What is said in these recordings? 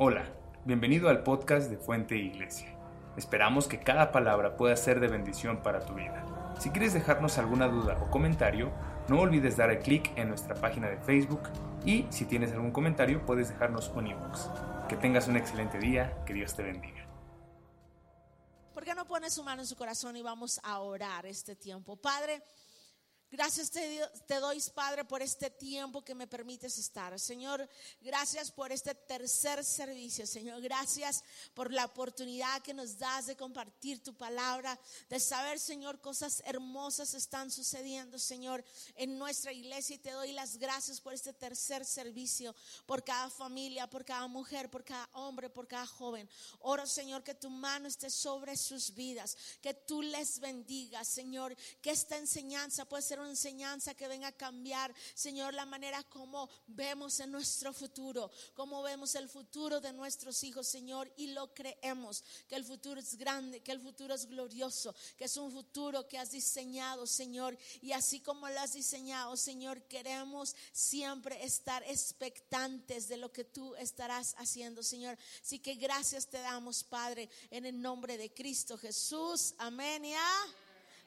Hola, bienvenido al podcast de Fuente Iglesia. Esperamos que cada palabra pueda ser de bendición para tu vida. Si quieres dejarnos alguna duda o comentario, no olvides dar clic en nuestra página de Facebook y si tienes algún comentario puedes dejarnos un inbox. Que tengas un excelente día, que Dios te bendiga. ¿Por qué no pones su mano en su corazón y vamos a orar este tiempo? Padre, Gracias te, doy, Padre, por este tiempo que me permites estar. Señor, gracias por este tercer servicio. Señor, gracias por la oportunidad que nos das de compartir tu palabra, de saber, Señor, cosas hermosas están sucediendo, Señor, en nuestra iglesia. Y te doy las gracias por este tercer servicio, por cada familia, por cada mujer, por cada hombre, por cada joven. Oro, Señor, que tu mano esté sobre sus vidas, que tú les bendigas, Señor, que esta enseñanza puede ser una enseñanza que venga a cambiar, Señor, la manera como vemos en nuestro futuro, como vemos el futuro de nuestros hijos, Señor, y lo creemos, que el futuro es grande, que el futuro es glorioso, que es un futuro que has diseñado, Señor, y así como lo has diseñado, Señor, queremos siempre estar expectantes de lo que tú estarás haciendo, Señor. Así que gracias te damos, Padre, en el nombre de Cristo Jesús. Amén.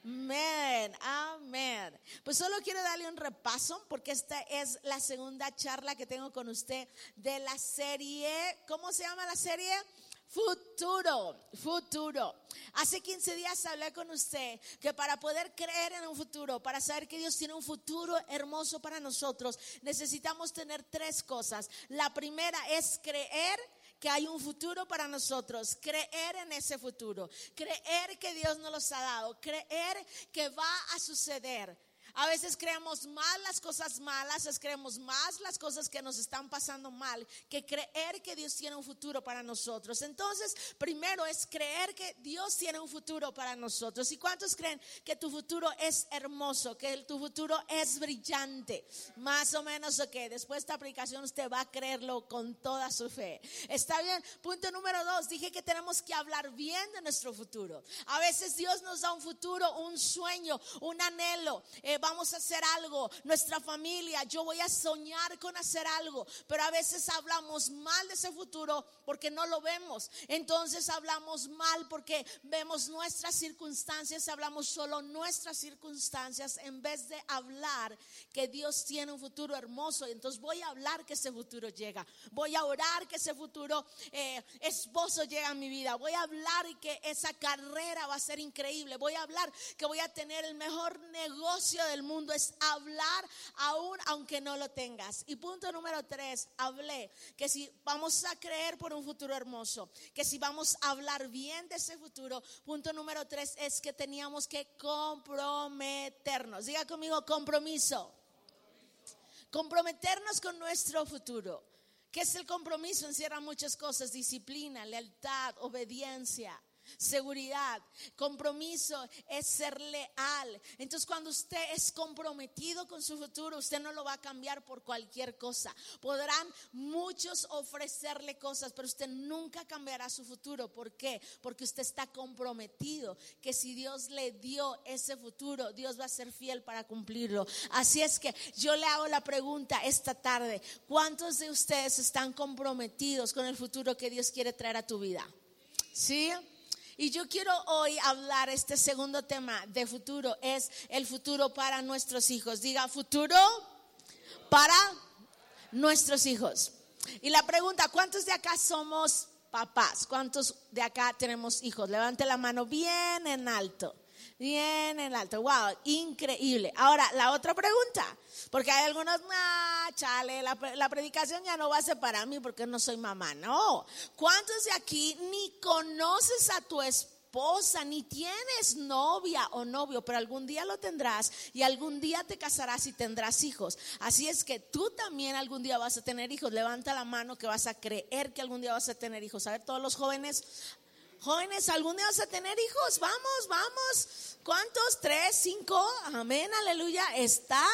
Amén, amén. Pues solo quiero darle un repaso porque esta es la segunda charla que tengo con usted de la serie, ¿cómo se llama la serie? Futuro, futuro. Hace 15 días hablé con usted que para poder creer en un futuro, para saber que Dios tiene un futuro hermoso para nosotros, necesitamos tener tres cosas. La primera es creer que hay un futuro para nosotros, creer en ese futuro, creer que Dios nos los ha dado, creer que va a suceder. A veces creemos más las cosas malas, creemos más las cosas que nos están pasando mal, que creer que Dios tiene un futuro para nosotros. Entonces, primero es creer que Dios tiene un futuro para nosotros. ¿Y cuántos creen que tu futuro es hermoso, que tu futuro es brillante? Más o menos, ok. Después de esta aplicación usted va a creerlo con toda su fe. Está bien. Punto número dos, dije que tenemos que hablar bien de nuestro futuro. A veces Dios nos da un futuro, un sueño, un anhelo. Eh, vamos a hacer algo, nuestra familia, yo voy a soñar con hacer algo, pero a veces hablamos mal de ese futuro porque no lo vemos. Entonces hablamos mal porque vemos nuestras circunstancias, hablamos solo nuestras circunstancias en vez de hablar que Dios tiene un futuro hermoso. Entonces voy a hablar que ese futuro llega, voy a orar que ese futuro eh, esposo llega a mi vida, voy a hablar que esa carrera va a ser increíble, voy a hablar que voy a tener el mejor negocio del mundo es hablar aún aunque no lo tengas. Y punto número tres, hablé que si vamos a creer por un futuro hermoso, que si vamos a hablar bien de ese futuro, punto número tres es que teníamos que comprometernos. Diga conmigo compromiso. Comprometernos con nuestro futuro. ¿Qué es el compromiso? Encierra muchas cosas, disciplina, lealtad, obediencia seguridad. Compromiso es ser leal. Entonces cuando usted es comprometido con su futuro, usted no lo va a cambiar por cualquier cosa. Podrán muchos ofrecerle cosas, pero usted nunca cambiará su futuro. ¿Por qué? Porque usted está comprometido que si Dios le dio ese futuro, Dios va a ser fiel para cumplirlo. Así es que yo le hago la pregunta esta tarde, ¿cuántos de ustedes están comprometidos con el futuro que Dios quiere traer a tu vida? ¿Sí? Y yo quiero hoy hablar este segundo tema de futuro, es el futuro para nuestros hijos. Diga, futuro para nuestros hijos. Y la pregunta, ¿cuántos de acá somos papás? ¿Cuántos de acá tenemos hijos? Levante la mano bien en alto. Bien en alto. Wow, increíble. Ahora, la otra pregunta. Porque hay algunos, ah, chale, la, la, predicación ya no va a ser para mí porque no soy mamá. No. ¿Cuántos de aquí ni conoces a tu esposa, ni tienes novia o novio, pero algún día lo tendrás y algún día te casarás y tendrás hijos? Así es que tú también algún día vas a tener hijos. Levanta la mano que vas a creer que algún día vas a tener hijos. A ver, todos los jóvenes, Jóvenes, ¿algún día vas a tener hijos? Vamos, vamos. ¿Cuántos? ¿Tres? ¿Cinco? Amén, aleluya. Está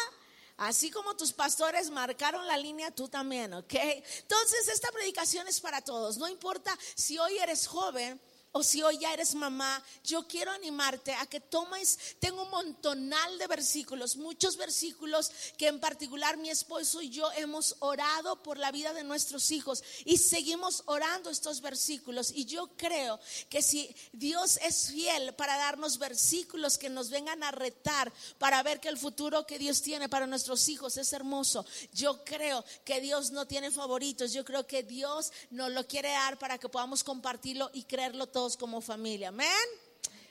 Así como tus pastores marcaron la línea, tú también, ¿ok? Entonces, esta predicación es para todos. No importa si hoy eres joven o si hoy ya eres mamá, yo quiero animarte a que tomes, tengo un montonal de versículos, muchos versículos que en particular mi esposo y yo hemos orado por la vida de nuestros hijos y seguimos orando estos versículos. Y yo creo que si Dios es fiel para darnos versículos que nos vengan a retar para ver que el futuro que Dios tiene para nuestros hijos es hermoso, yo creo que Dios no tiene favoritos, yo creo que Dios nos lo quiere dar para que podamos compartirlo y creerlo como familia. Amén.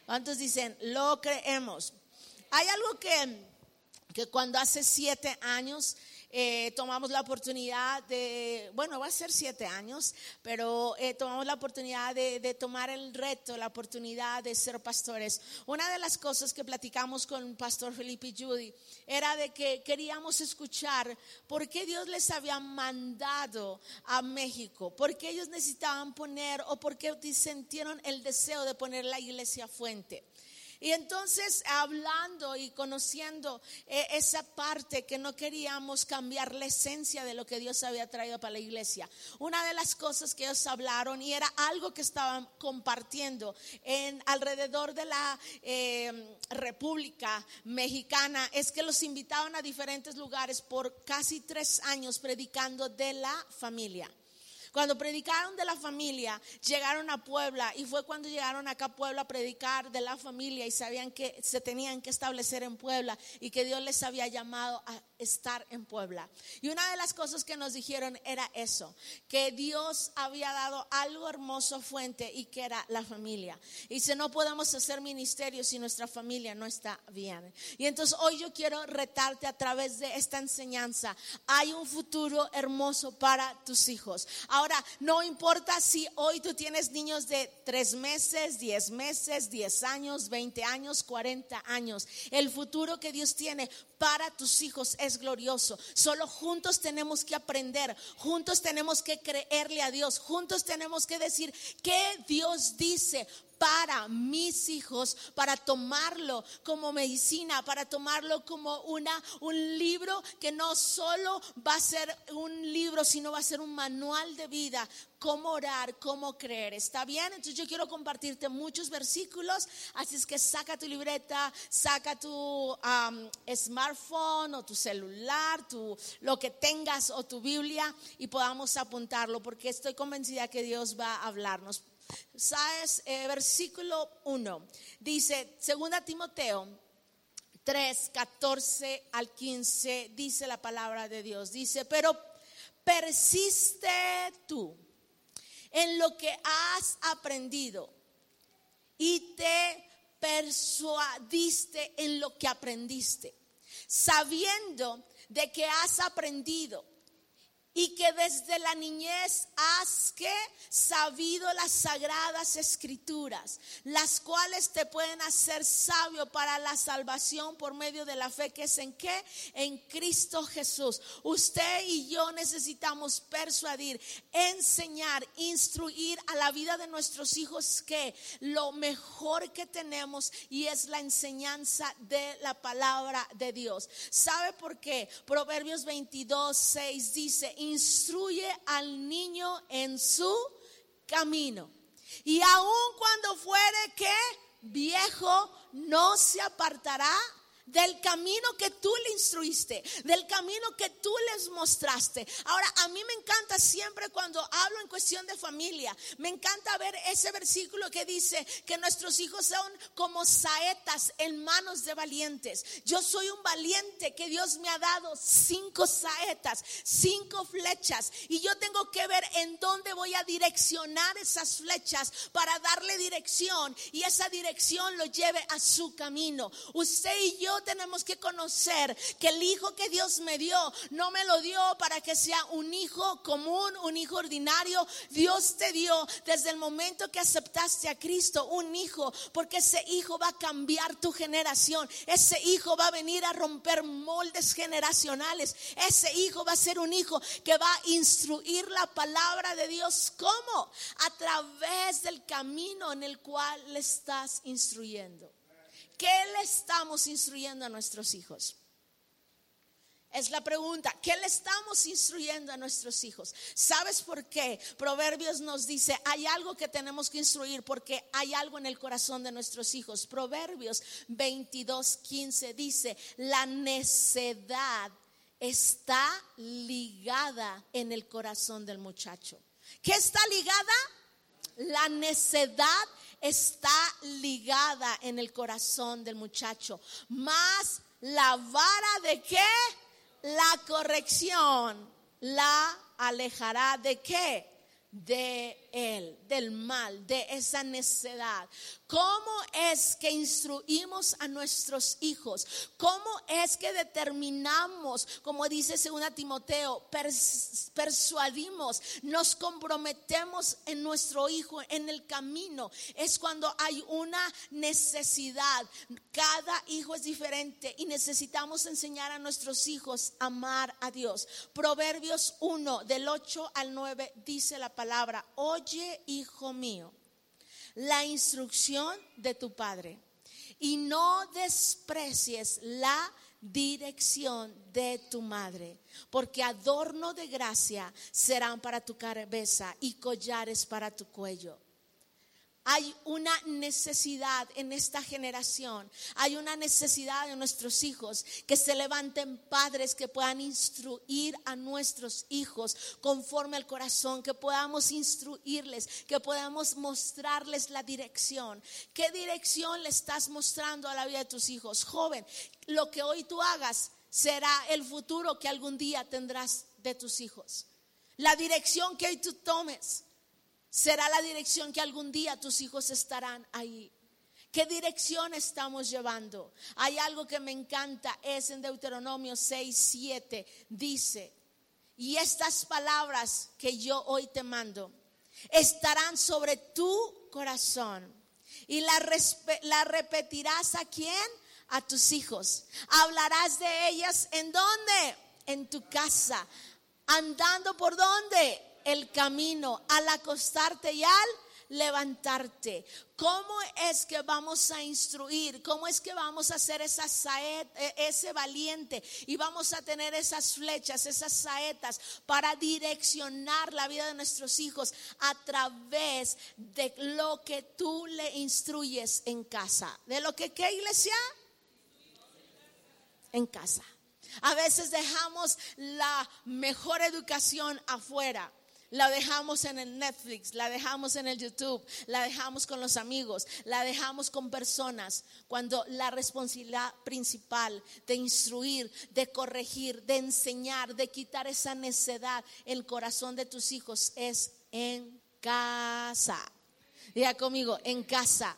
¿Cuántos dicen, lo creemos? Hay algo que, que cuando hace siete años eh, tomamos la oportunidad de, bueno, va a ser siete años, pero eh, tomamos la oportunidad de, de, tomar el reto, la oportunidad de ser pastores. Una de las cosas que platicamos con Pastor Felipe y Judy era de que queríamos escuchar por qué Dios les había mandado a México, por qué ellos necesitaban poner o por qué sintieron el deseo de poner la iglesia fuente. Y entonces hablando y conociendo eh, esa parte que no queríamos cambiar la esencia de lo que Dios había traído para la iglesia. Una de las cosas que ellos hablaron y era algo que estaban compartiendo en alrededor de la eh, República Mexicana es que los invitaban a diferentes lugares por casi tres años predicando de la familia. Cuando predicaron de la familia, llegaron a Puebla y fue cuando llegaron acá a Puebla a predicar de la familia y sabían que se tenían que establecer en Puebla y que Dios les había llamado a estar en Puebla. Y una de las cosas que nos dijeron era eso, que Dios había dado algo hermoso fuente y que era la familia. Y si no podemos hacer ministerio si nuestra familia no está bien. Y entonces hoy yo quiero retarte a través de esta enseñanza. Hay un futuro hermoso para tus hijos. Ahora, no importa si hoy tú tienes niños de tres meses, diez meses, diez años, veinte años, cuarenta años. El futuro que Dios tiene para tus hijos es glorioso. Solo juntos tenemos que aprender, juntos tenemos que creerle a Dios, juntos tenemos que decir que Dios dice para mis hijos, para tomarlo como medicina, para tomarlo como una, un libro que no solo va a ser un libro, sino va a ser un manual de vida, cómo orar, cómo creer. ¿Está bien? Entonces yo quiero compartirte muchos versículos, así es que saca tu libreta, saca tu smartphone o tu celular, tu, lo que tengas o tu Biblia y podamos apuntarlo, porque estoy convencida que Dios va a hablarnos. ¿Sabes? Eh, versículo 1 dice, segunda Timoteo 3, 14 al 15, dice la palabra de Dios. Dice, pero persiste tú en lo que has aprendido y te persuadiste en lo que aprendiste, sabiendo de que has aprendido y que desde la niñez has sabido las sagradas escrituras, las cuales te pueden hacer sabio para la salvación por medio de la fe que es en qué? En Cristo Jesús. Usted y yo necesitamos persuadir, enseñar, instruir a la vida de nuestros hijos que lo mejor que tenemos y es la enseñanza de la palabra de Dios. ¿Sabe por qué? Proverbios 22, 6 dice, instruye al niño en su camino. Y aun cuando fuere que viejo, no se apartará del camino que tú le instruiste, del camino que tú les mostraste. Ahora, a mí me encanta siempre cuando hablo en cuestión de familia, me encanta ver ese versículo que dice que nuestros hijos son como saetas en manos de valientes. Yo soy un valiente que Dios me ha dado cinco saetas, cinco flechas, y yo tengo que ver en dónde voy a direccionar esas flechas para darle dirección y esa dirección lo lleve a su camino. Usted y yo tenemos que conocer que el hijo que Dios me dio no me lo dio para que sea un hijo común, un hijo ordinario. Dios te dio desde el momento que aceptaste a Cristo un hijo, porque ese hijo va a cambiar tu generación. Ese hijo va a venir a romper moldes generacionales. Ese hijo va a ser un hijo que va a instruir la palabra de Dios. ¿Cómo? A través del camino en el cual le estás instruyendo. ¿Qué le estamos instruyendo a nuestros hijos? Es la pregunta, ¿qué le estamos instruyendo a nuestros hijos? ¿Sabes por qué? Proverbios nos dice, hay algo que tenemos que instruir porque hay algo en el corazón de nuestros hijos. Proverbios 22, 15 dice, la necedad está ligada en el corazón del muchacho. ¿Qué está ligada? La necedad está ligada en el corazón del muchacho. Más la vara de qué? La corrección la alejará de qué? De él, del mal, de esa necedad. ¿Cómo es que instruimos a nuestros hijos? ¿Cómo es que determinamos, como dice 2 Timoteo, persuadimos, nos comprometemos en nuestro hijo, en el camino? Es cuando hay una necesidad. Cada hijo es diferente y necesitamos enseñar a nuestros hijos a amar a Dios. Proverbios 1, del 8 al 9, dice la palabra, oye hijo mío la instrucción de tu padre y no desprecies la dirección de tu madre, porque adorno de gracia serán para tu cabeza y collares para tu cuello. Hay una necesidad en esta generación, hay una necesidad en nuestros hijos que se levanten padres que puedan instruir a nuestros hijos conforme al corazón, que podamos instruirles, que podamos mostrarles la dirección. ¿Qué dirección le estás mostrando a la vida de tus hijos? Joven, lo que hoy tú hagas será el futuro que algún día tendrás de tus hijos. La dirección que hoy tú tomes será la dirección que algún día tus hijos estarán ahí. ¿Qué dirección estamos llevando? Hay algo que me encanta, es en Deuteronomio 6, 7, dice, y estas palabras que yo hoy te mando estarán sobre tu corazón y la, la repetirás a quién? A tus hijos. Hablarás de ellas en dónde? En tu casa. Andando por dónde? El camino al acostarte y al levantarte. ¿Cómo es que vamos a instruir? ¿Cómo es que vamos a hacer esa e, ese valiente y vamos a tener esas flechas, esas saetas para direccionar la vida de nuestros hijos a través de lo que tú le instruyes en casa? ¿De lo que qué iglesia? En casa. A veces dejamos la mejor educación afuera la dejamos en el Netflix, la dejamos en el YouTube, la dejamos con los amigos, la dejamos con personas, cuando la responsabilidad principal de instruir, de corregir, de enseñar, de quitar esa necedad el corazón de tus hijos es en casa. Diga conmigo, en casa.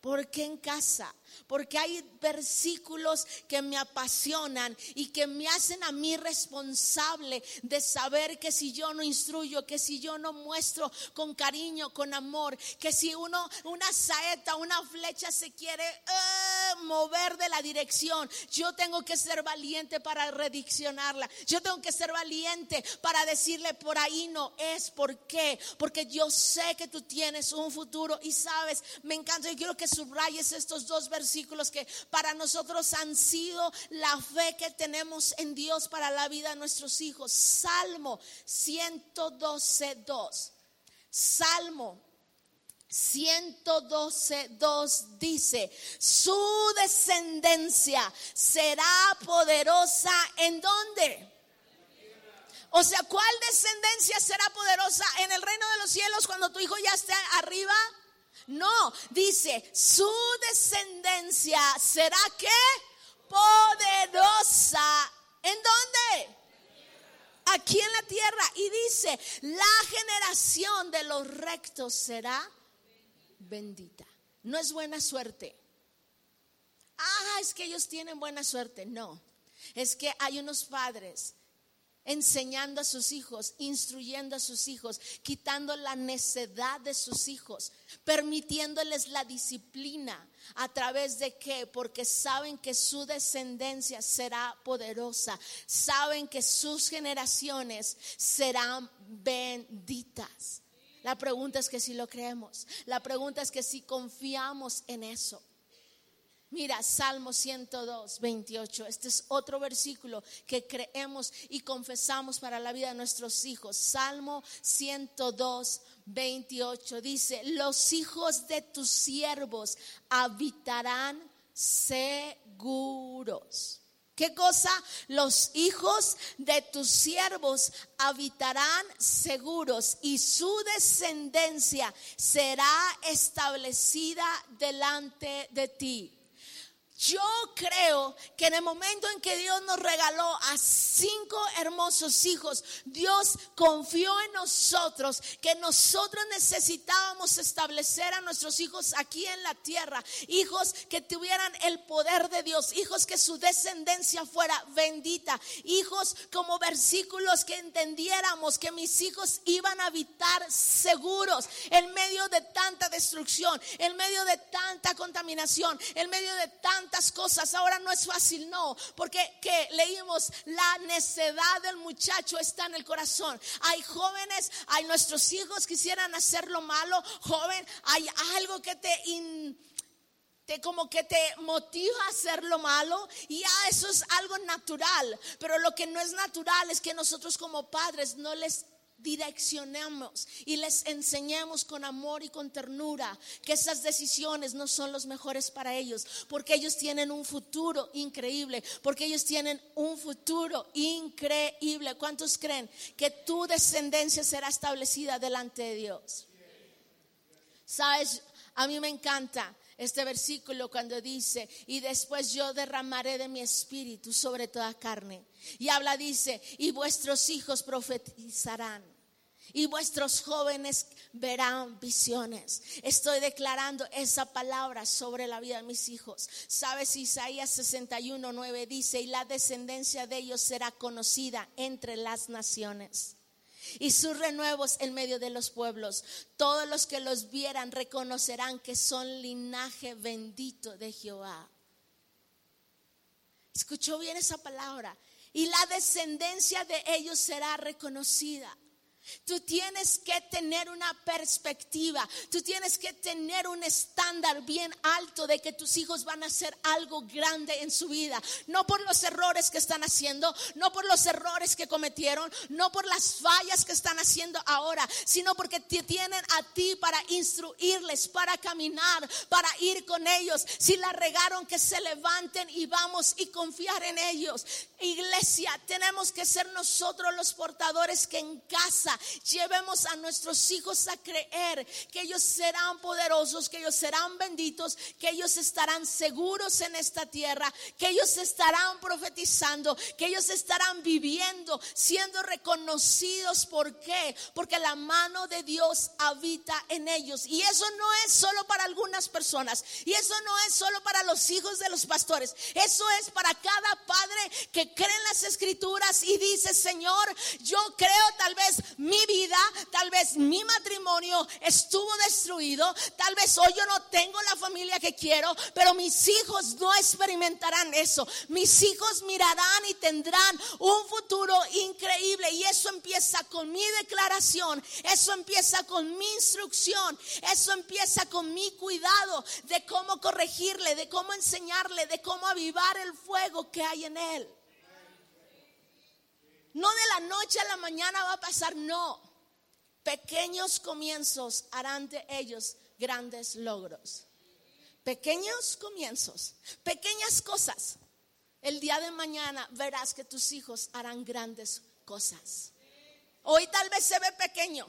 ¿Por qué en casa? Porque hay versículos que me apasionan y que me hacen a mí responsable de saber que si yo no instruyo, que si yo no muestro con cariño, con amor, que si uno, una saeta, una flecha se quiere eh, mover de la dirección, yo tengo que ser valiente para rediccionarla. Yo tengo que ser valiente para decirle por ahí no es. ¿Por qué? Porque yo sé que tú tienes un futuro y sabes, me encanta. Yo quiero que subrayes estos dos versículos versículos que para nosotros han sido la fe que tenemos en Dios para la vida de nuestros hijos. Salmo 112, 2. Salmo 112, 2 dice, su descendencia será poderosa en dónde? O sea, ¿cuál descendencia será poderosa en el reino de los cielos cuando tu hijo ya esté arriba? No, dice, su descendencia será que poderosa. ¿En dónde? Aquí en la tierra. Y dice, la generación de los rectos será bendita. No es buena suerte. Ah, es que ellos tienen buena suerte. No, es que hay unos padres enseñando a sus hijos, instruyendo a sus hijos, quitando la necedad de sus hijos, permitiéndoles la disciplina. ¿A través de qué? Porque saben que su descendencia será poderosa, saben que sus generaciones serán benditas. La pregunta es que si lo creemos, la pregunta es que si confiamos en eso. Mira, Salmo 102, 28. Este es otro versículo que creemos y confesamos para la vida de nuestros hijos. Salmo 102, 28 dice, los hijos de tus siervos habitarán seguros. ¿Qué cosa? Los hijos de tus siervos habitarán seguros y su descendencia será establecida delante de ti. Yo creo que en el momento en que Dios nos regaló a cinco hermosos hijos, Dios confió en nosotros que nosotros necesitábamos establecer a nuestros hijos aquí en la tierra, hijos que tuvieran el poder de Dios, hijos que su descendencia fuera bendita, hijos como versículos que entendiéramos que mis hijos iban a habitar seguros en medio de tanta destrucción, en medio de tanta contaminación, en medio de tanta cosas. Ahora no es fácil, no, porque que leímos la necedad del muchacho está en el corazón. Hay jóvenes, hay nuestros hijos quisieran hacer lo malo, joven, hay algo que te te como que te motiva a hacer lo malo y ya eso es algo natural, pero lo que no es natural es que nosotros como padres no les direccionemos y les enseñemos con amor y con ternura que esas decisiones no son los mejores para ellos, porque ellos tienen un futuro increíble, porque ellos tienen un futuro increíble. ¿Cuántos creen que tu descendencia será establecida delante de Dios? Sabes, a mí me encanta este versículo cuando dice, y después yo derramaré de mi espíritu sobre toda carne. Y habla, dice, y vuestros hijos profetizarán. Y vuestros jóvenes verán visiones. Estoy declarando esa palabra sobre la vida de mis hijos. Sabes, Isaías 61, 9 dice, y la descendencia de ellos será conocida entre las naciones y sus renuevos en medio de los pueblos. Todos los que los vieran reconocerán que son linaje bendito de Jehová. ¿Escuchó bien esa palabra? Y la descendencia de ellos será reconocida. Tú tienes que tener una perspectiva, tú tienes que tener un estándar bien alto de que tus hijos van a hacer algo grande en su vida, no por los errores que están haciendo, no por los errores que cometieron, no por las fallas que están haciendo ahora, sino porque te tienen a ti para instruirles, para caminar, para ir con ellos. Si la regaron, que se levanten y vamos y confiar en ellos. Iglesia, tenemos que ser nosotros los portadores que en casa llevemos a nuestros hijos a creer que ellos serán poderosos, que ellos serán benditos, que ellos estarán seguros en esta tierra, que ellos estarán profetizando, que ellos estarán viviendo, siendo reconocidos. ¿Por qué? Porque la mano de Dios habita en ellos. Y eso no es solo para algunas personas. Y eso no es solo para los hijos de los pastores. Eso es para cada padre que cree en las escrituras y dice, Señor, yo creo tal vez mi vida, tal vez mi matrimonio estuvo destruido, tal vez hoy yo no tengo la familia que quiero, pero mis hijos no experimentarán eso. Mis hijos mirarán y tendrán un futuro increíble y eso empieza con mi declaración, eso empieza con mi instrucción, eso empieza con mi cuidado de cómo corregirle, de cómo enseñarle, de cómo avivar el fuego que hay en él. No de la noche a la mañana va a pasar, no. Pequeños comienzos harán de ellos grandes logros. Pequeños comienzos, pequeñas cosas. El día de mañana verás que tus hijos harán grandes cosas. Hoy tal vez se ve pequeño,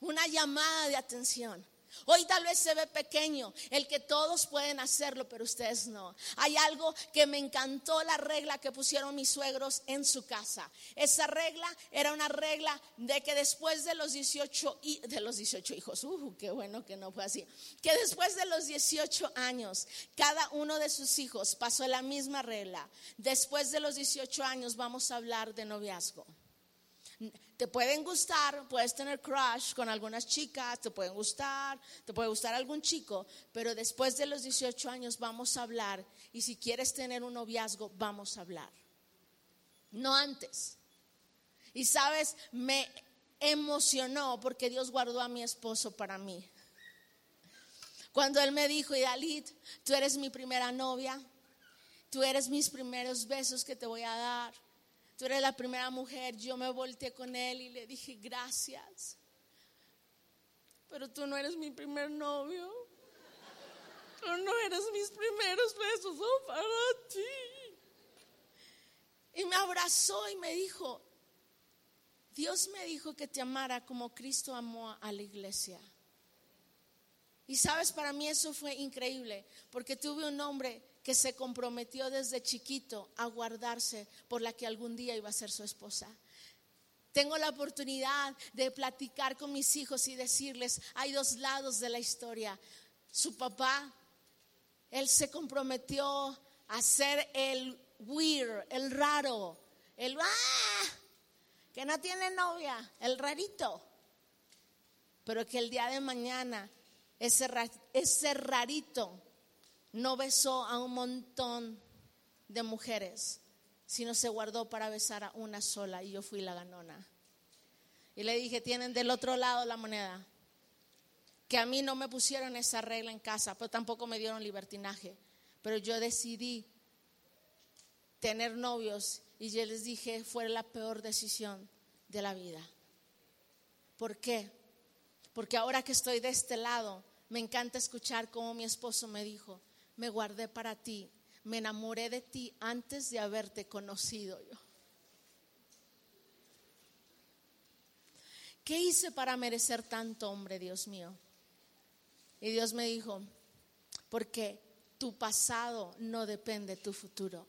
una llamada de atención. Hoy tal vez se ve pequeño, el que todos pueden hacerlo, pero ustedes no. Hay algo que me encantó la regla que pusieron mis suegros en su casa. Esa regla era una regla de que después de los 18 de los 18 hijos, uh, qué bueno que no fue así. Que después de los 18 años, cada uno de sus hijos pasó la misma regla. Después de los 18 años vamos a hablar de noviazgo. Te pueden gustar, puedes tener crush con algunas chicas, te pueden gustar, te puede gustar algún chico, pero después de los 18 años vamos a hablar y si quieres tener un noviazgo, vamos a hablar. No antes. Y sabes, me emocionó porque Dios guardó a mi esposo para mí. Cuando él me dijo, Idalit, tú eres mi primera novia, tú eres mis primeros besos que te voy a dar, tú eres la primera mujer, yo me volteé con él y le dije, gracias, pero tú no eres mi primer novio, tú no eres mis primeros besos, son para ti. Y me abrazó y me dijo, Dios me dijo que te amara como Cristo amó a la iglesia. Y sabes, para mí eso fue increíble, porque tuve un hombre que se comprometió desde chiquito a guardarse por la que algún día iba a ser su esposa. Tengo la oportunidad de platicar con mis hijos y decirles, hay dos lados de la historia. Su papá, él se comprometió a ser el weird, el raro, el ah, que no tiene novia, el rarito. Pero que el día de mañana ese, rarito no besó a un montón de mujeres, sino se guardó para besar a una sola y yo fui la ganona. Y le dije, tienen del otro lado la moneda. Que a mí no me pusieron esa regla en casa, pero tampoco me dieron libertinaje. Pero yo decidí tener novios y yo les dije, fue la peor decisión de la vida. ¿Por qué? Porque ahora que estoy de este lado, me encanta escuchar cómo mi esposo me dijo, me guardé para ti, me enamoré de ti antes de haberte conocido yo. ¿Qué hice para merecer tanto, hombre, Dios mío? Y Dios me dijo, porque tu pasado no depende de tu futuro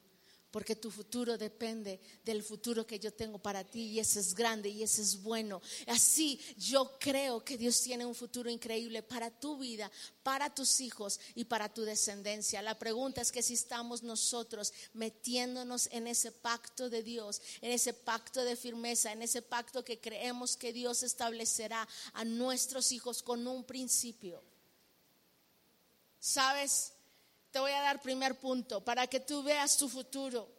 porque tu futuro depende del futuro que yo tengo para ti y ese es grande y ese es bueno. Así yo creo que Dios tiene un futuro increíble para tu vida, para tus hijos y para tu descendencia. La pregunta es que si estamos nosotros metiéndonos en ese pacto de Dios, en ese pacto de firmeza, en ese pacto que creemos que Dios establecerá a nuestros hijos con un principio. ¿Sabes? Te voy a dar primer punto para que tú veas tu futuro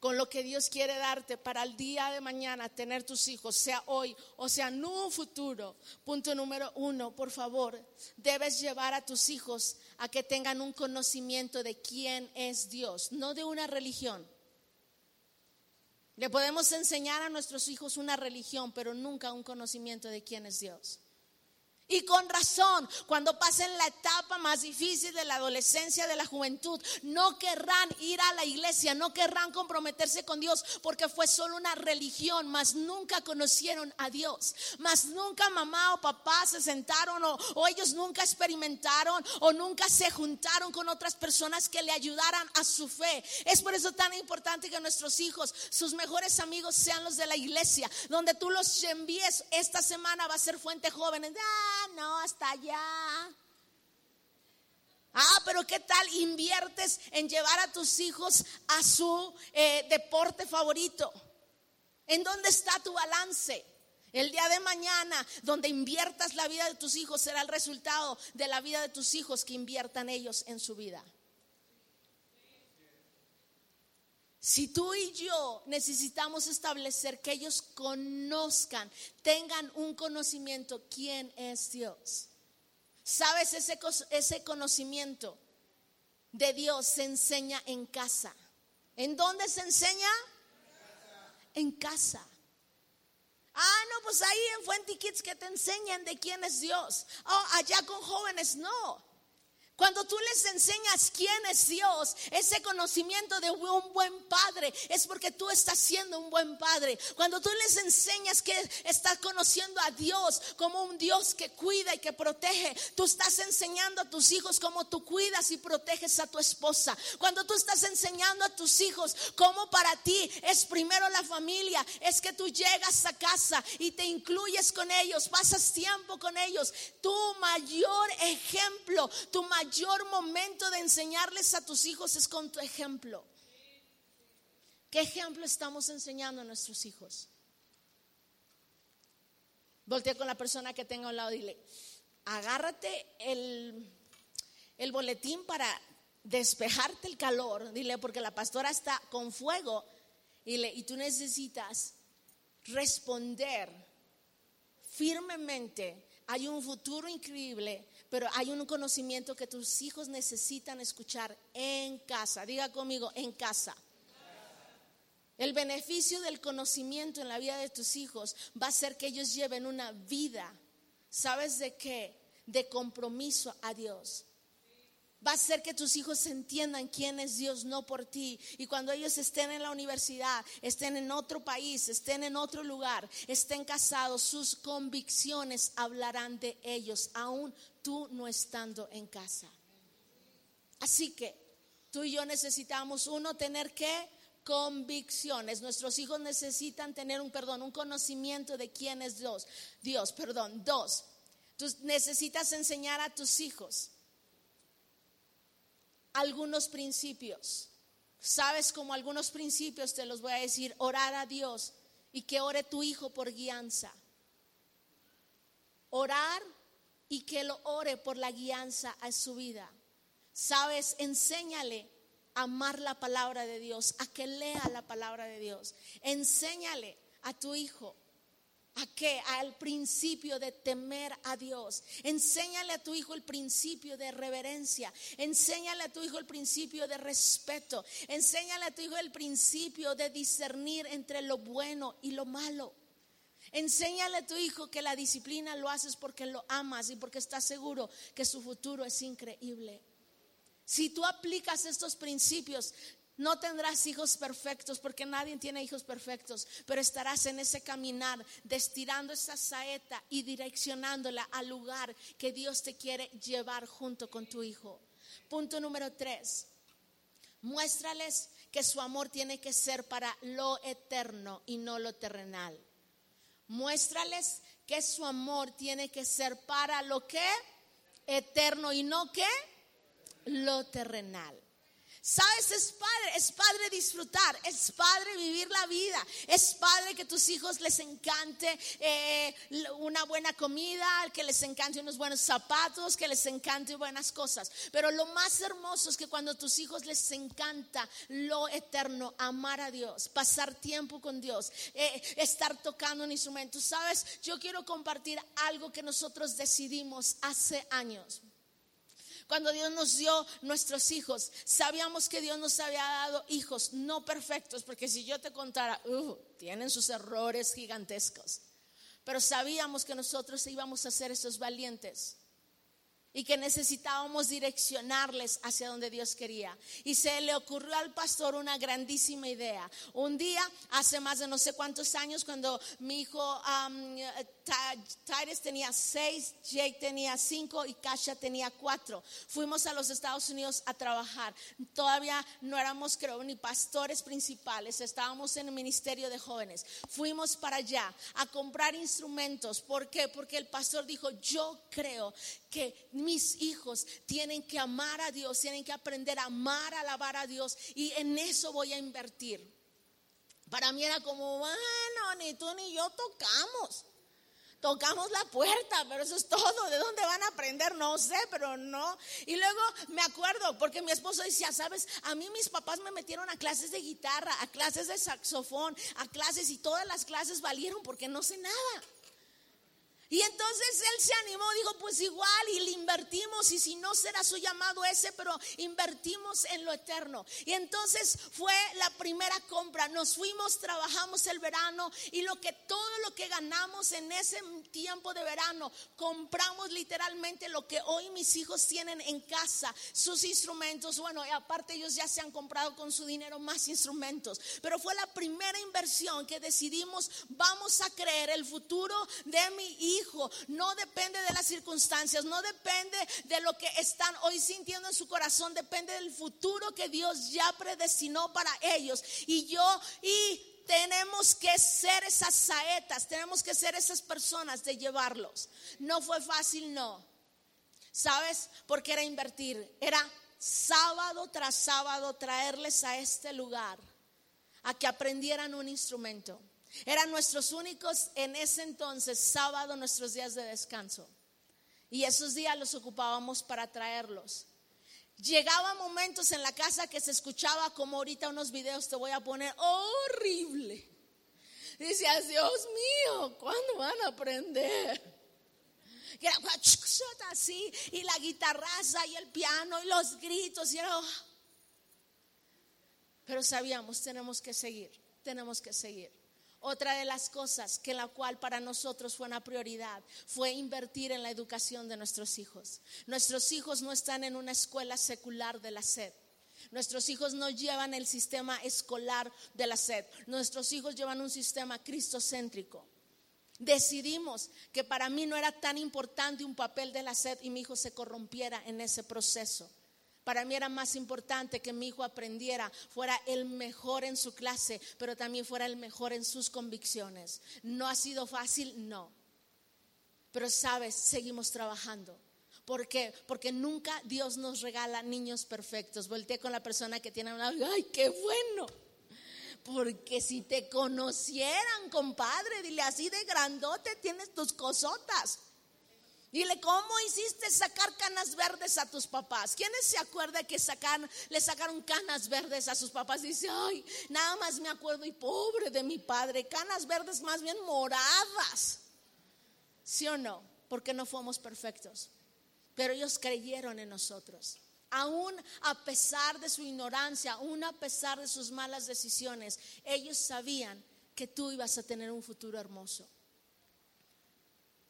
con lo que Dios quiere darte para el día de mañana tener tus hijos, sea hoy o sea en un futuro. Punto número uno, por favor, debes llevar a tus hijos a que tengan un conocimiento de quién es Dios, no de una religión. Le podemos enseñar a nuestros hijos una religión, pero nunca un conocimiento de quién es Dios. Y con razón, cuando pasen la etapa más difícil de la adolescencia, de la juventud, no querrán ir a la iglesia, no querrán comprometerse con Dios porque fue solo una religión, mas nunca conocieron a Dios, mas nunca mamá o papá se sentaron o, ellos nunca experimentaron o nunca se juntaron con otras personas que le ayudaran a su fe. Es por eso tan importante que nuestros hijos, sus mejores amigos sean los de la iglesia, donde tú los envíes esta semana va a ser fuente joven. ¡Ah! No, hasta allá. Ah, pero ¿qué tal inviertes en llevar a tus hijos a su eh, deporte favorito? ¿En dónde está tu balance? El día de mañana, donde inviertas la vida de tus hijos, será el resultado de la vida de tus hijos que inviertan ellos en su vida. Si tú y yo necesitamos establecer que ellos conozcan, tengan un conocimiento quién es Dios. ¿Sabes? Ese, ese conocimiento de Dios se enseña en casa. ¿En dónde se enseña? En casa. Ah, no, pues ahí en Fuente Kids que te enseñan de quién es Dios. Oh, allá con jóvenes, no. Cuando tú les enseñas quién es Dios, ese conocimiento de un buen padre es porque tú estás siendo un buen padre. Cuando tú les enseñas que estás conociendo a Dios como un Dios que cuida y que protege, tú estás enseñando a tus hijos cómo tú cuidas y proteges a tu esposa. Cuando tú estás enseñando a tus hijos cómo para ti es primero la familia, es que tú llegas a casa y te incluyes con ellos, pasas tiempo con ellos. Tu mayor ejemplo, tu mayor mayor momento de enseñarles a tus hijos es con tu ejemplo. ¿Qué ejemplo estamos enseñando a nuestros hijos? Voltea con la persona que tenga a un lado dile, agárrate el, el boletín para despejarte el calor. Dile, porque la pastora está con fuego y, le, y tú necesitas responder firmemente hay un futuro increíble, pero hay un conocimiento que tus hijos necesitan escuchar en casa. Diga conmigo, en casa. El beneficio del conocimiento en la vida de tus hijos va a ser que ellos lleven una vida, ¿sabes de qué? De compromiso a Dios. Va a ser que tus hijos entiendan quién es Dios, no por ti. Y cuando ellos estén en la universidad, estén en otro país, estén en otro lugar, estén casados, sus convicciones hablarán de ellos, aún tú no estando en casa. Así que tú y yo necesitamos, uno, tener que convicciones. Nuestros hijos necesitan tener un perdón, un conocimiento de quién es Dios. Dios, perdón. Dos, tú necesitas enseñar a tus hijos algunos principios. Sabes como algunos principios te los voy a decir, orar a Dios y que ore tu hijo por guianza. Orar y que lo ore por la guianza a su vida. Sabes, enséñale amar la palabra de Dios, a que lea la palabra de Dios. Enséñale a tu hijo a que al principio de temer a Dios. Enséñale a tu hijo el principio de reverencia. Enséñale a tu hijo el principio de respeto. Enséñale a tu hijo el principio de discernir entre lo bueno y lo malo. Enséñale a tu hijo que la disciplina lo haces porque lo amas y porque estás seguro que su futuro es increíble. Si tú aplicas estos principios, no tendrás hijos perfectos porque nadie tiene hijos perfectos, pero estarás en ese caminar, destirando esa saeta y direccionándola al lugar que Dios te quiere llevar junto con tu hijo. Punto número tres. Muéstrales que su amor tiene que ser para lo eterno y no lo terrenal. Muéstrales que su amor tiene que ser para lo que eterno y no que lo terrenal. Sabes, es padre, es padre disfrutar, es padre vivir la vida, es padre que tus hijos les encante eh, una buena comida, que les encante unos buenos zapatos, que les encante buenas cosas. Pero lo más hermoso es que cuando a tus hijos les encanta lo eterno, amar a Dios, pasar tiempo con Dios, eh, estar tocando un instrumento. Sabes, yo quiero compartir algo que nosotros decidimos hace años. Cuando Dios nos dio nuestros hijos, sabíamos que Dios nos había dado hijos no perfectos, porque si yo te contara, uh, tienen sus errores gigantescos, pero sabíamos que nosotros íbamos a ser esos valientes y que necesitábamos direccionarles hacia donde Dios quería. Y se le ocurrió al pastor una grandísima idea. Un día, hace más de no sé cuántos años, cuando mi hijo um, tenía seis, Jake tenía cinco y Kasha tenía cuatro, fuimos a los Estados Unidos a trabajar. Todavía no éramos, creo, ni pastores principales, estábamos en el ministerio de jóvenes. Fuimos para allá a comprar instrumentos. ¿Por qué? Porque el pastor dijo, yo creo que mis hijos tienen que amar a Dios, tienen que aprender a amar, a alabar a Dios y en eso voy a invertir. Para mí era como, bueno, ni tú ni yo tocamos. Tocamos la puerta, pero eso es todo. ¿De dónde van a aprender? No sé, pero no. Y luego me acuerdo, porque mi esposo decía, sabes, a mí mis papás me metieron a clases de guitarra, a clases de saxofón, a clases y todas las clases valieron porque no sé nada. Y entonces él se animó, dijo, pues igual y le invertimos y si no será su llamado ese, pero invertimos en lo eterno. Y entonces fue la primera compra, nos fuimos, trabajamos el verano y lo que todo lo que ganamos en ese tiempo de verano, compramos literalmente lo que hoy mis hijos tienen en casa, sus instrumentos, bueno, y aparte ellos ya se han comprado con su dinero más instrumentos, pero fue la primera inversión que decidimos, vamos a creer el futuro de mi hijo hijo no depende de las circunstancias, no depende de lo que están hoy sintiendo en su corazón, depende del futuro que Dios ya predestinó para ellos. Y yo y tenemos que ser esas saetas, tenemos que ser esas personas de llevarlos. No fue fácil, no. ¿Sabes? Porque era invertir, era sábado tras sábado traerles a este lugar a que aprendieran un instrumento. Eran nuestros únicos en ese entonces sábado, nuestros días de descanso. Y esos días los ocupábamos para traerlos. Llegaba momentos en la casa que se escuchaba como ahorita unos videos te voy a poner horrible. Decías, Dios mío, ¿cuándo van a aprender? que era así, y la guitarraza y el piano y los gritos. Y era, pero sabíamos, tenemos que seguir, tenemos que seguir. Otra de las cosas que la cual para nosotros fue una prioridad fue invertir en la educación de nuestros hijos. Nuestros hijos no están en una escuela secular de la sed. Nuestros hijos no llevan el sistema escolar de la sed. Nuestros hijos llevan un sistema cristocéntrico. Decidimos que para mí no era tan importante un papel de la sed y mi hijo se corrompiera en ese proceso. Para mí era más importante que mi hijo aprendiera, fuera el mejor en su clase, pero también fuera el mejor en sus convicciones. ¿No ha sido fácil? No. Pero sabes, seguimos trabajando. ¿Por qué? Porque nunca Dios nos regala niños perfectos. Volteé con la persona que tiene una, ay, qué bueno. Porque si te conocieran, compadre, dile así de grandote tienes tus cosotas. Dile, ¿cómo hiciste sacar canas verdes a tus papás? ¿Quiénes se acuerdan que le sacaron canas verdes a sus papás? Dice, ay, nada más me acuerdo y pobre de mi padre, canas verdes más bien moradas. ¿Sí o no? Porque no fuimos perfectos. Pero ellos creyeron en nosotros. Aún a pesar de su ignorancia, aún a pesar de sus malas decisiones, ellos sabían que tú ibas a tener un futuro hermoso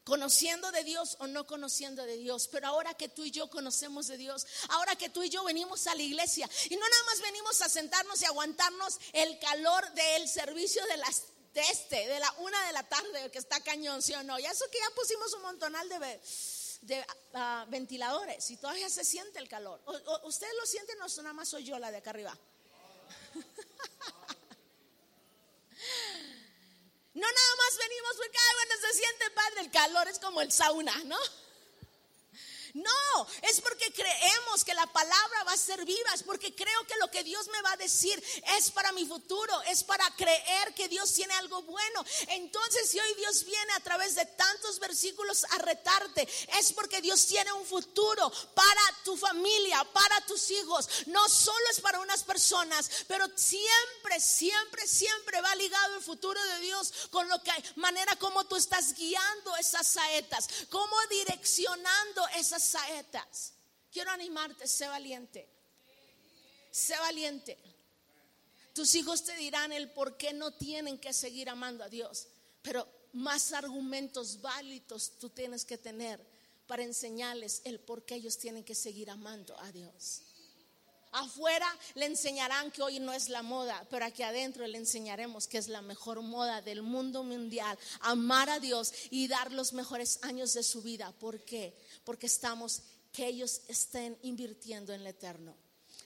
conociendo de Dios o no conociendo de Dios. Pero ahora que tú y yo conocemos de Dios, ahora que tú y yo venimos a la iglesia y no nada más venimos a sentarnos y aguantarnos el calor del servicio de las de este, de la una de la tarde, que está cañón, ¿sí o no? Y eso que ya pusimos un montonal de, de ah, ventiladores y todavía se siente el calor. ¿Ustedes lo sienten o nada más soy yo la de acá arriba? No nada más venimos porque, ay, bueno, se siente padre, el calor es como el sauna, ¿no? No, es porque creemos que la palabra va a ser viva, es porque creo que lo que Dios me va a decir es para mi futuro, es para creer que Dios tiene algo bueno. Entonces, si hoy Dios viene a través de tantos versículos a retarte, es porque Dios tiene un futuro para tu familia, para tus hijos. No solo es para unas personas, pero siempre, siempre, siempre va ligado el futuro de Dios con lo que manera como tú estás guiando esas saetas, cómo direccionando esas saetas. Quiero animarte, sé valiente. Sé valiente. Tus hijos te dirán el por qué no tienen que seguir amando a Dios, pero más argumentos válidos tú tienes que tener para enseñarles el por qué ellos tienen que seguir amando a Dios. Afuera le enseñarán que hoy no es la moda, pero aquí adentro le enseñaremos que es la mejor moda del mundo mundial, amar a Dios y dar los mejores años de su vida. ¿Por qué? porque estamos, que ellos estén invirtiendo en el eterno.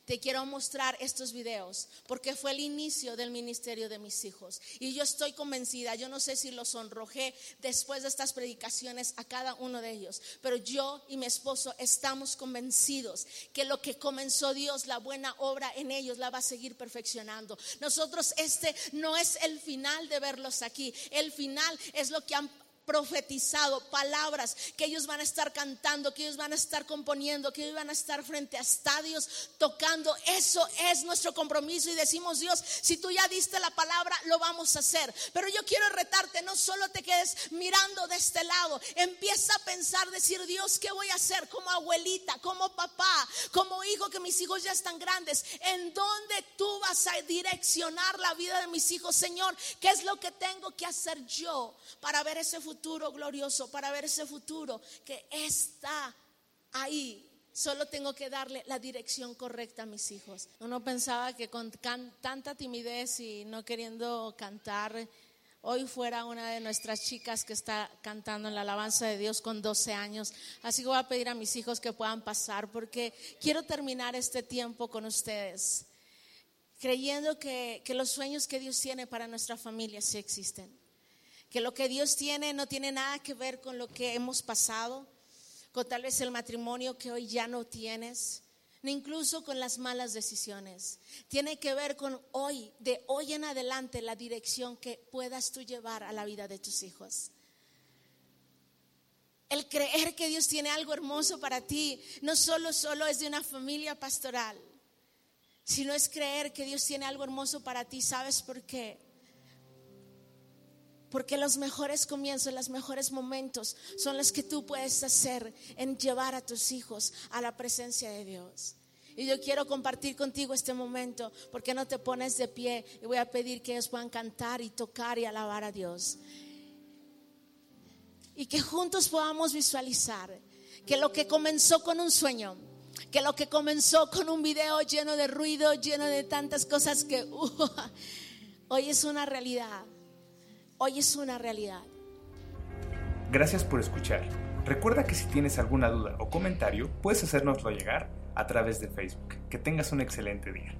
Te quiero mostrar estos videos porque fue el inicio del ministerio de mis hijos. Y yo estoy convencida, yo no sé si los sonrojé después de estas predicaciones a cada uno de ellos, pero yo y mi esposo estamos convencidos que lo que comenzó Dios, la buena obra en ellos, la va a seguir perfeccionando. Nosotros este no es el final de verlos aquí, el final es lo que han profetizado palabras que ellos van a estar cantando, que ellos van a estar componiendo, que ellos van a estar frente a estadios tocando. Eso es nuestro compromiso y decimos, Dios, si tú ya diste la palabra, lo vamos a hacer. Pero yo quiero retarte, no solo te quedes mirando de este lado, empieza a pensar, decir, Dios, ¿qué voy a hacer como abuelita, como papá, como hijo, que mis hijos ya están grandes? ¿En dónde tú vas a direccionar la vida de mis hijos, Señor? ¿Qué es lo que tengo que hacer yo para ver ese futuro? Futuro glorioso, para ver ese futuro que está ahí. Solo tengo que darle la dirección correcta a mis hijos. Uno pensaba que con tanta timidez y no queriendo cantar, hoy fuera una de nuestras chicas que está cantando en la alabanza de Dios con 12 años. Así que voy a pedir a mis hijos que puedan pasar porque quiero terminar este tiempo con ustedes, creyendo que, que los sueños que Dios tiene para nuestra familia sí existen que lo que Dios tiene no tiene nada que ver con lo que hemos pasado, con tal vez el matrimonio que hoy ya no tienes, ni incluso con las malas decisiones. Tiene que ver con hoy, de hoy en adelante, la dirección que puedas tú llevar a la vida de tus hijos. El creer que Dios tiene algo hermoso para ti no solo, solo es de una familia pastoral, sino es creer que Dios tiene algo hermoso para ti. ¿Sabes por qué? Porque los mejores comienzos, los mejores momentos son los que tú puedes hacer en llevar a tus hijos a la presencia de Dios. Y yo quiero compartir contigo este momento, porque no te pones de pie y voy a pedir que ellos puedan cantar y tocar y alabar a Dios. Y que juntos podamos visualizar que lo que comenzó con un sueño, que lo que comenzó con un video lleno de ruido, lleno de tantas cosas que uh, hoy es una realidad. Hoy es una realidad. Gracias por escuchar. Recuerda que si tienes alguna duda o comentario, puedes hacérnoslo llegar a través de Facebook. Que tengas un excelente día.